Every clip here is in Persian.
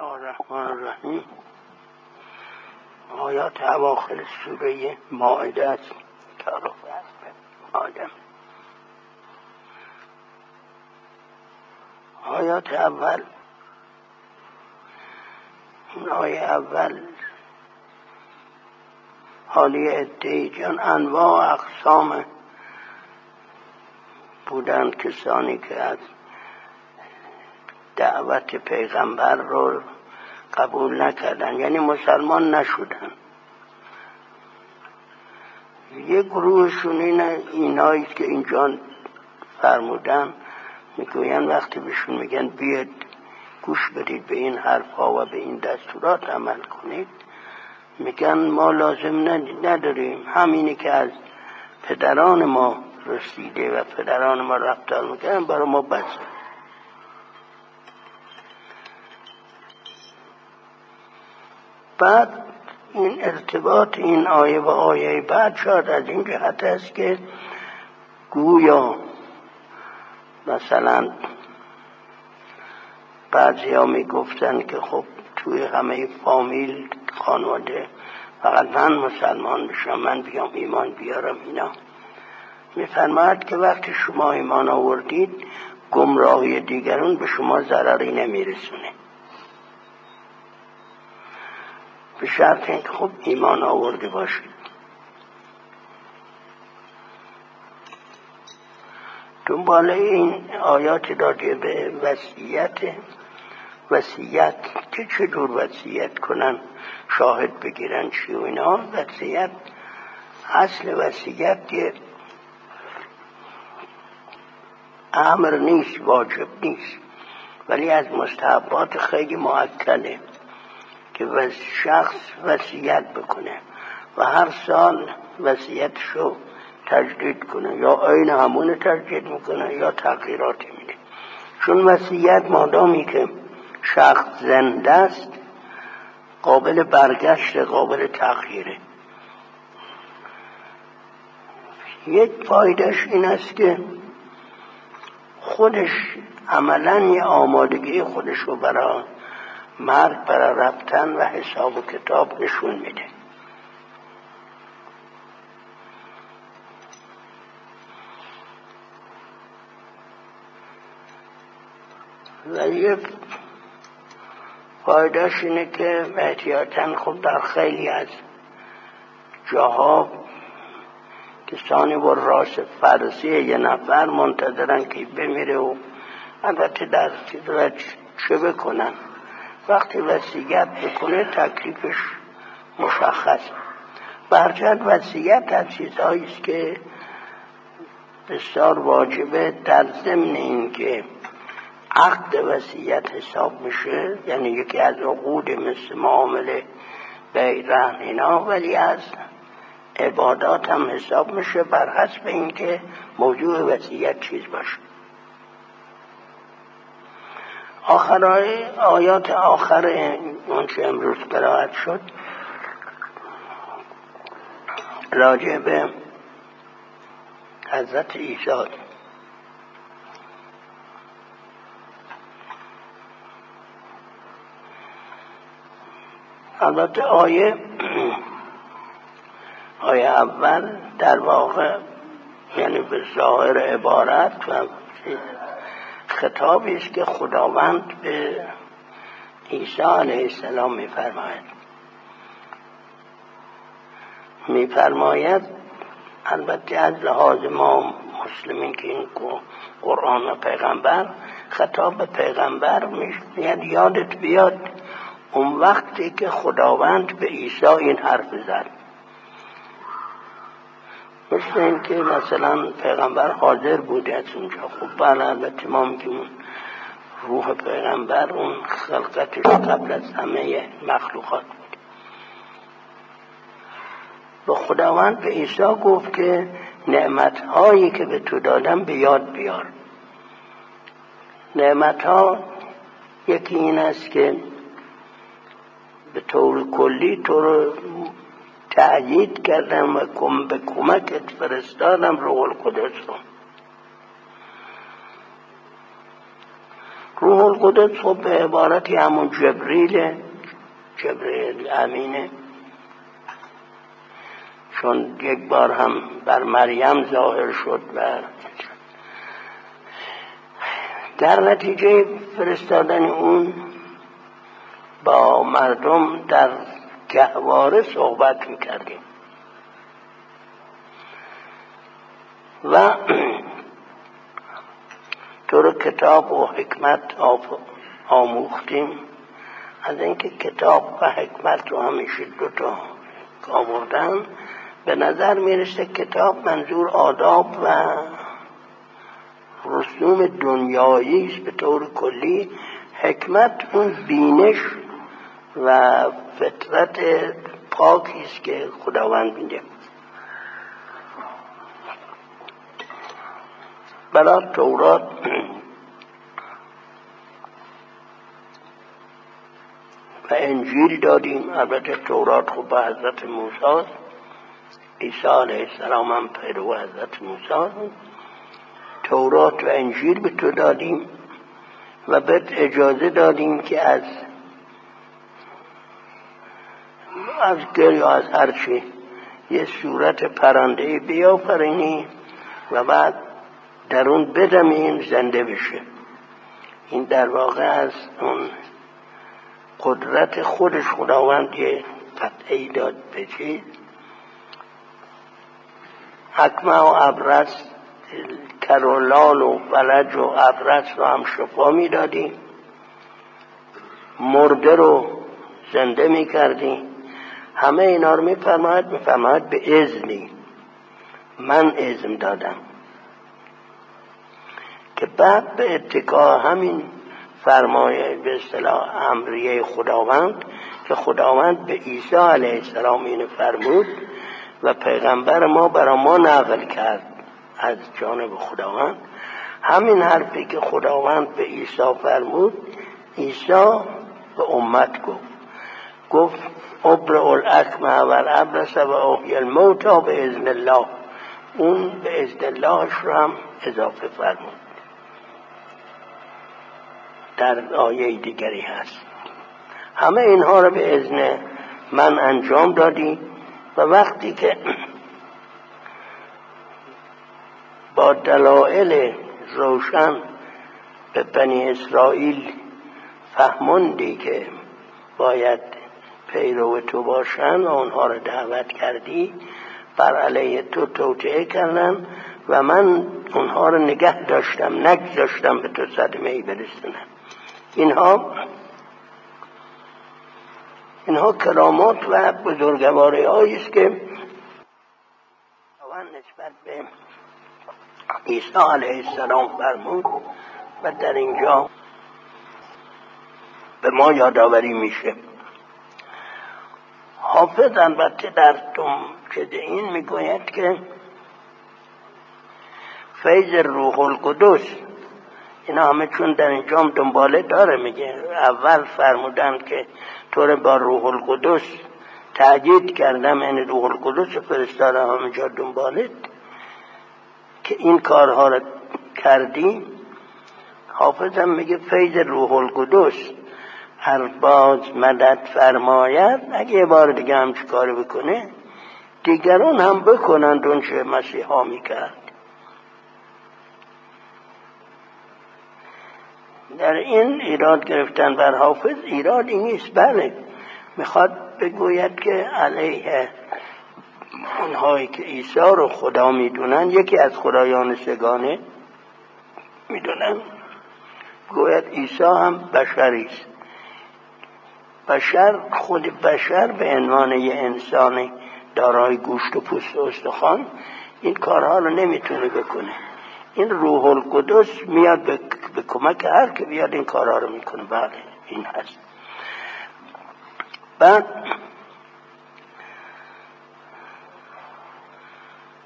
الرحمن الرحیم آیات اواخر سوره ماعده است تعارف آدم؟ آیات اول این آیه اول حالی ادهی جان انواع اقسام بودند کسانی که از دعوت پیغمبر رو قبول نکردن. یعنی مسلمان نشدن. یه گروهشون این اینایی که اینجا فرمودن می‌گوین وقتی بهشون میگن بیاد گوش بدید به این حرفها و به این دستورات عمل کنید میگن ما لازم نداریم. همینی که از پدران ما رسیده و پدران ما رفتار می‌کنن برای ما بسه بعد این ارتباط این آیه و آیه بعد شاید از این جهت است که گویا مثلا بعضی ها می گفتن که خب توی همه فامیل خانواده فقط من مسلمان بشم من بیام ایمان بیارم اینا. میفرماید که وقتی شما ایمان آوردید گمراهی دیگرون به شما ضرری نمیرسونه. به شرط اینکه خب ایمان آورده باشید دنبال این آیات داده به وسیعت وسیعت که چطور وسیعت کنن شاهد بگیرن چی و اینا. وسیعت اصل وسیعت یه امر نیست واجب نیست. ولی از مستحبات خیلی معکله که شخص وصیت بکنه و هر سال وصیتشو تجدید کنه یا عین همون تجدید می‌کنه یا تغییراتی میده. چون وصیت مادامی که شخص زنده است قابل برگشت قابل تغییره. یک فایدهش این است که خودش عملا یه آمادگی خودش رو برای مرگ برای رفتن و حساب و کتاب نشون میده. و یه فایدهش اینه که احتیاطا خود در خیلی از جاها کسانی با راس فرضی یه نفر منتظرن که بمیره و البته در چه بکنن. وقتی وسیعت بکنه تکلیفش مشخص. برجت وسیعت از چیزهایی است که بسیار واجبه. در ضمن این که عقد وسیعت حساب میشه یعنی یکی از عقود مثل معامله به رهن اینا ولی از عبادات هم حساب میشه بر حسب اینکه موضوع وسیعت چیز باشه. آخر آیات آخر اون که امروز قرائت شد راجع به حضرت عیسی. البته آیه آیه اول در واقع یعنی به ظاهر عبارت و خطابی است که خداوند به عیسی علیه السلام میفرماید. میفرماید البته از لحاظ ما مسلمین که این قرآن و پیغمبر خطاب به پیغمبر میاد یادت بیاد اون وقتی که خداوند به عیسی این حرف زد. مثل که مثلا پیغمبر حاضر بوده اونجا. خب بله البته ما میگیم روح پیغمبر اون خلقتش قبل از همه مخلوقات بود. و خداوند به عیسی گفت که نعمت هایی که به تو دادم به یاد بیار. نعمت ها یکی این است که به طور کلی تو رو تأیید کردم و کم به کمکت فرستادم روح القدس رو. روح القدس خب به عبارتی همون جبریل جبریل امینه. چون یک بار هم بر مریم ظاهر شد و در نتیجه فرستادن اون با مردم در گهواره صحبت می‌کردیم. و طور کتاب و حکمت آموختیم. از اینکه کتاب و حکمت رو همیشه دوتا آوردن به نظر می‌رسه کتاب منظور آداب و رسوم دنیایی است. به طور کلی حکمت اون بینش و فطرت پاکی است که خداوند میده. برای تورات و انجیل دادیم. البته تورات خب به حضرت موسی عیسی علیه السلام هم پیرو حضرت موسی تورات و انجیل به تو دادیم و بهت اجازه دادیم که از از گل یا از هرچی یه صورت پرنده بیافرینی و بعد در اون بدمیم زنده بشه. این در واقع از اون قدرت خودش خداوند یه قطعی داد به چیز حکمه و ابرس کرولان و فلج و ابرس رو هم شفا می‌دادیم. مرده رو زنده می‌کردیم. همه اینا رو میفرماید میفرماید به ازنی من ازم دادم. که بعد به اتکا همین فرمایه به اصطلاح امریه خداوند که خداوند به عیسی علیه السلام اینو فرمود و پیغمبر ما برای ما نقل کرد از جانب خداوند. همین حرفی که خداوند به عیسی فرمود عیسی به امت گفت. گفت ابر الاکمه و الابرس و اوحی الموتا به ازن الله. اون به ازن اللهش رو هم اضافه فرمود. در آیه دیگری هست. همه اینها رو به ازن من انجام دادیم و وقتی که با دلایل روشن به بنی اسرائیل فهموندی که باید پیرو تو باشن و اونها رو دعوت کردی بر علیه تو توطعه کردن و من اونها رو نگه داشتم نگذاشتم به تو صدمه ای برسونم. اینها اینها کرامات و بزرگواری است که نسبت به عیسی علیه السلام فرمود و در اینجا به ما یادآوری میشه. حافظ البته در توم که این می‌گوید که فیض روح القدس. اینا همه چون در اینجا دنباله داره میگه. اول فرمودن که طور با روح القدس تأکید کردم این روح القدس فرستادم همینجا دنباله که این کارها رو کردیم حافظم میگه فیض روح القدس. هر باز مدد فرماید اگه یه بار دیگه هم کار بکنه دیگران هم بکنند اون چه مسیحا می‌کرد. در این ایراد گرفتن بر حافظ ایرادی نیست بله. می‌خواد بگوید که علیه اونهایی که عیسی رو خدا می‌دونن یکی از خدایان سگانه می‌دونن. گوید عیسی هم بشری است. بشر خود بشر به عنوان یه انسان دارای گوشت و پوست و استخوان این کارها رو نمی‌تونه بکنه. این روح القدس میاد به, کمک هر که بیاد این کارها رو می‌کنه. بله این هست. بعد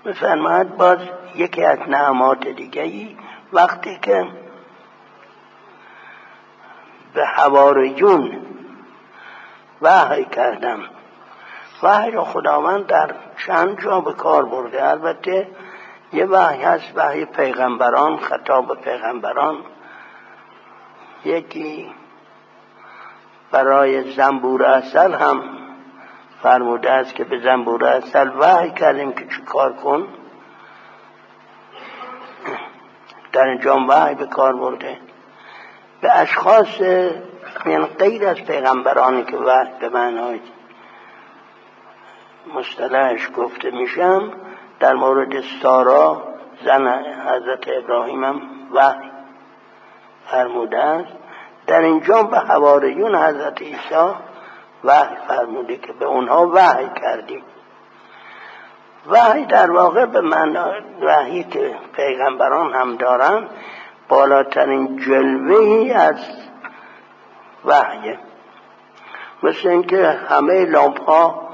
میفرماید باز یکی از نعمات دیگری وقتی که به حواریون وحی کردم. وحی رو خداوند در چند جا به کار برده. البته یه وحی هست وحی پیغمبران خطاب پیغمبران. یکی برای زنبور اصل هم فرموده است که به زنبور اصل وحی کردیم که چی کار کن. در انجام وحی به کار برده. به اشخاص یعنی غیر از پیغمبرانی که وحی به معنای مصطلحش گفته میشم در مورد سارا زن حضرت ابراهیم هم وحی فرموده است در اینجا به حواریون حضرت عیسی وحی فرموده که به اونها وحی کردیم. وحی در واقع به من وحی که پیغمبران هم دارن بالاترین جلوه از وحیه. مثل اینکه همه لامپ ها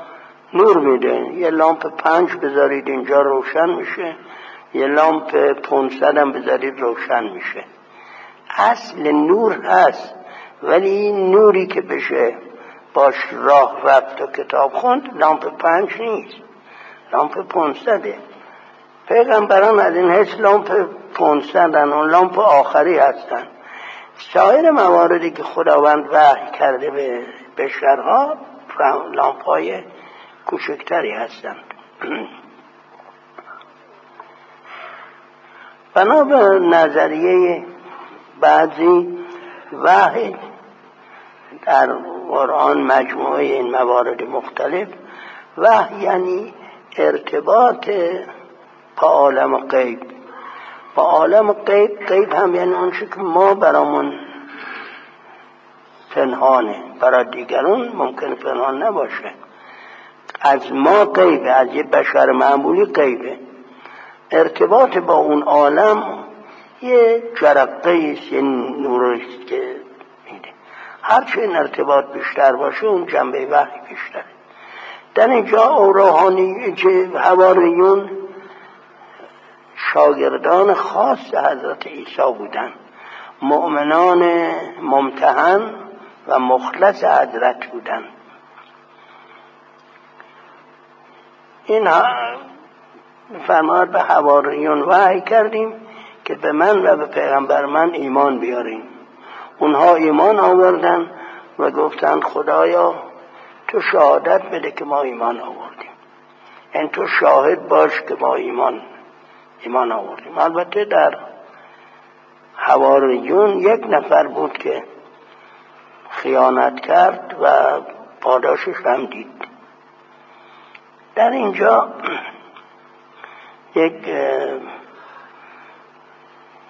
نور میده. یه لامپ پنج بذارید اینجا روشن میشه. یه لامپ پونصد هم بذارید روشن میشه. اصل نور هست ولی این نوری که بشه باش راه رفت و کتاب خوند لامپ پنج نیست. لامپ پونصده پیغمبران از این حیث لامپ پونصدن و لامپ آخری هستن. سایر مواردی که خداوند وحی کرده به بشرها لامپ های کوچکتری هستند. بنا به نظریه بعضی وحی در قرآن مجموعه این موارد مختلف. وحی یعنی ارتباط با عالم غیب. با عالم غیب غیب هم یعنی اون که ما برامون پنهانه. برای دیگران ممکن پنهان نباشه. از ما غیبه از یه بشر معمولی غیبه ارتباط با اون عالم یه جرقه است یه نوریست که میده. هرچه این ارتباط بیشتر باشه اون جنبه وحی بیشتره. در اینجا روحانی هواریون شاگردان خاص حضرت عیسی بودن مؤمنان ممتحن و مخلص حضرت بودن این فرماد به حواریون وحی کردیم که به من و به پیغمبر من ایمان بیاریم. اونها ایمان آوردن و گفتن خدایا تو شهادت بده که ما ایمان آوردیم. این تو شاهد باش که ما ایمان ایمان آوردیم. البته در حواریون یک نفر بود که خیانت کرد و پاداشش هم دید. در اینجا یک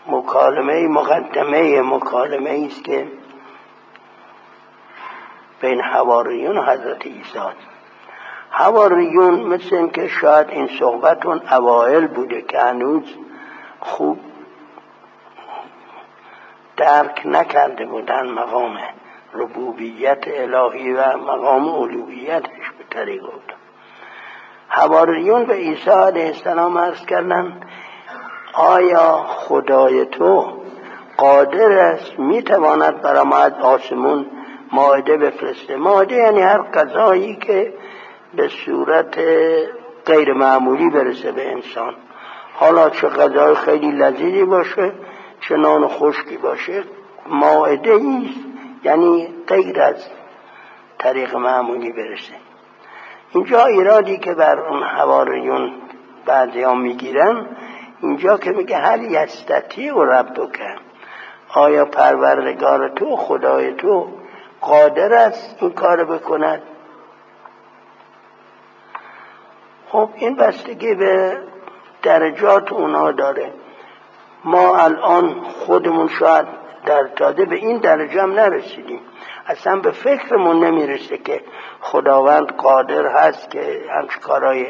مکالمه مقدمه مکالمه است که بین حواریون حضرت عیسی حواریون مثل اینکه شاید این صحبت اون اوائل بوده که هنوز خوب درک نکرده بودن مقام ربوبیت الهی و مقام علویتش به طریق بود حواریون به عیسی علیه السلام عرض کردن آیا خدای تو قادر است می‌تواند برای ما از آسمون ماعده بفرسته؟ ماعده یعنی هر غذایی که به صورت غیر معمولی برسه به انسان. حالا چه غذای خیلی لذیذی باشه چه نان خشکی باشه ماعده ایست یعنی غیر از طریق معمولی برسه. اینجا ایرادی که بر اون حواریون بعضی ها می‌گیرن اینجا که میگه هل یستتی و رب کرد آیا پروردگار تو خدای تو قادر است این کار بکند؟ خب این بستگی به درجات اونا داره. ما الان خودمون شاید در تاده به این درجه هم نرسیدیم. اصلا به فکرمون نمی‌رسه که خداوند قادر هست که همچه کارای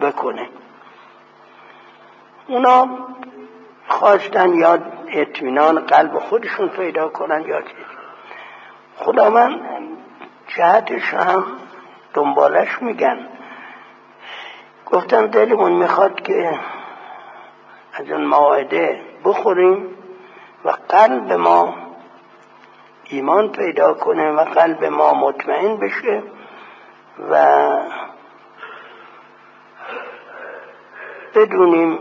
بکنه. اونا خواستن یا اطمینان قلب خودشون پیدا کنن یا چیز خداوند جهتش هم دنبالش میگن. گفتن دلمون می‌خواد که از اون ماعده بخوریم و قلب ما ایمان پیدا کنه و قلب ما مطمئن بشه و بدونیم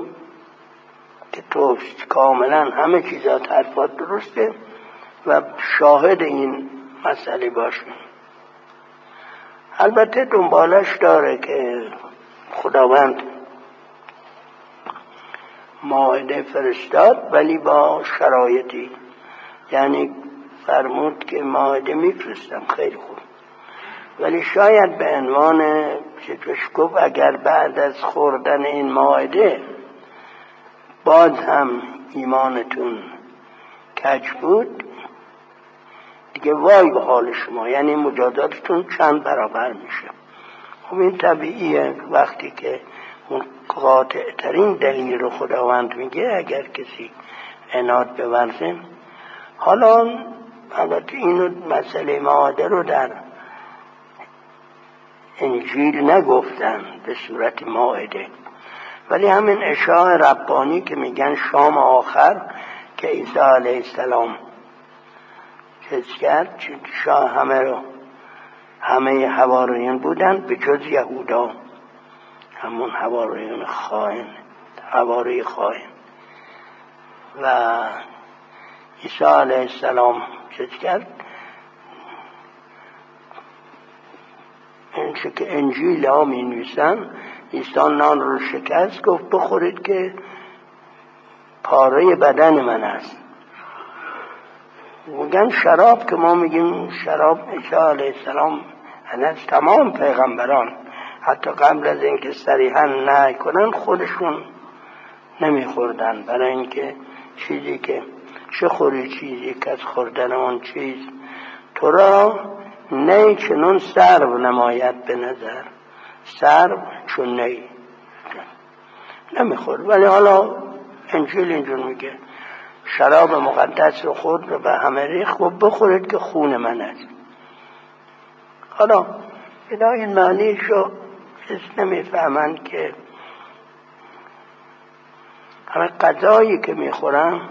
که توست. کاملا همه چیزات حرفات درسته و شاهد این مسئله باشیم البته دنبالش داره که خداوند. ماعده فرستاد ولی با شرایطی. یعنی فرمود که ماعده میفرستم خیلی خوب. ولی شاید به عنوان چطورش گفت اگر بعد از خوردن این ماعده باز هم ایمانتون کج بود دیگه وای به حال شما. یعنی مجاداتتون چند برابر میشه. خب این طبیعیه. وقتی که اون قاطع ترین دلیل رو خداوند میگه اگر کسی اناد بورزه حالا البته اینو مسئله ماده رو در انجیل نگفتن به صورت ماعده. ولی همین اشاع ربانی که میگن شام آخر که عیسی علیه السلام چیز کرد شاه همه رو همه هواریون بودن به جز یهودا. همون هواریون خائن هواری خائن. و عیسی علیه السلام چیز کرد؟ این که انجیل ها می نویسن عیسی نان رو شکست گفت بخورید که پاره بدن من است. میگن شراب که ما میگیم شراب عیسی علیه السلام از تمام پیغمبران حتی قبل از اینکه صریحا نه کنن خودشون نمیخوردن. برای اینکه چیزی که چه خوری چیزی که از خوردن اون چیز. تو را نه چنون سرو نماید به نظر. سرو چون نی. نمی‌خورد. ولی حالا انجیل اینجور میگه. شراب مقدس رو خود رو به همه ریخ و بخورید که خون من است. حالا اینا این معنیش رو نمی‌فهمند که همه قضایی که می‌خورن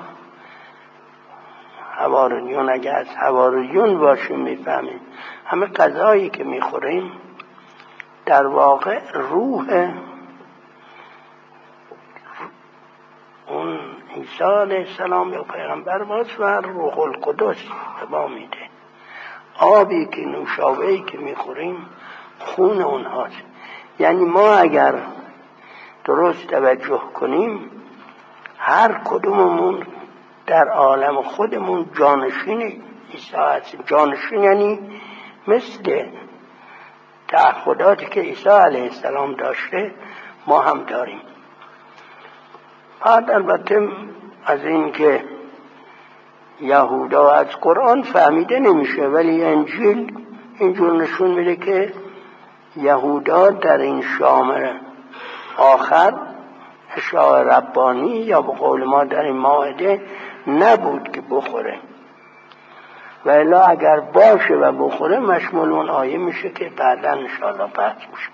هواریون اگه از هواریون باشیم می‌فهمیم. همه غذایی که می‌خوریم در واقع روح اون علیه السلام یا پیغمبر باز و روح القدس به ما میده. آبی که نوشابهی که می‌خوریم خون اونهاست. یعنی ما اگر درست توجه کنیم هر کدوممون در عالم خودمون جانشین عیسی هست جانشین یعنی مثل تعهداتی که عیسی علیه السلام داشته ما هم داریم. بعد البته از اینکه یهودا از قرآن فهمیده نمیشه ولی انجیل اینجور نشون میده که یهودا در این شامر آخر اشاع ربانی یا به قول ما در این ماعده نبود که بخوره. و الا اگر باشه و بخوره مشمول اون آیه میشه که بعدا انشاءالله بحث میشه.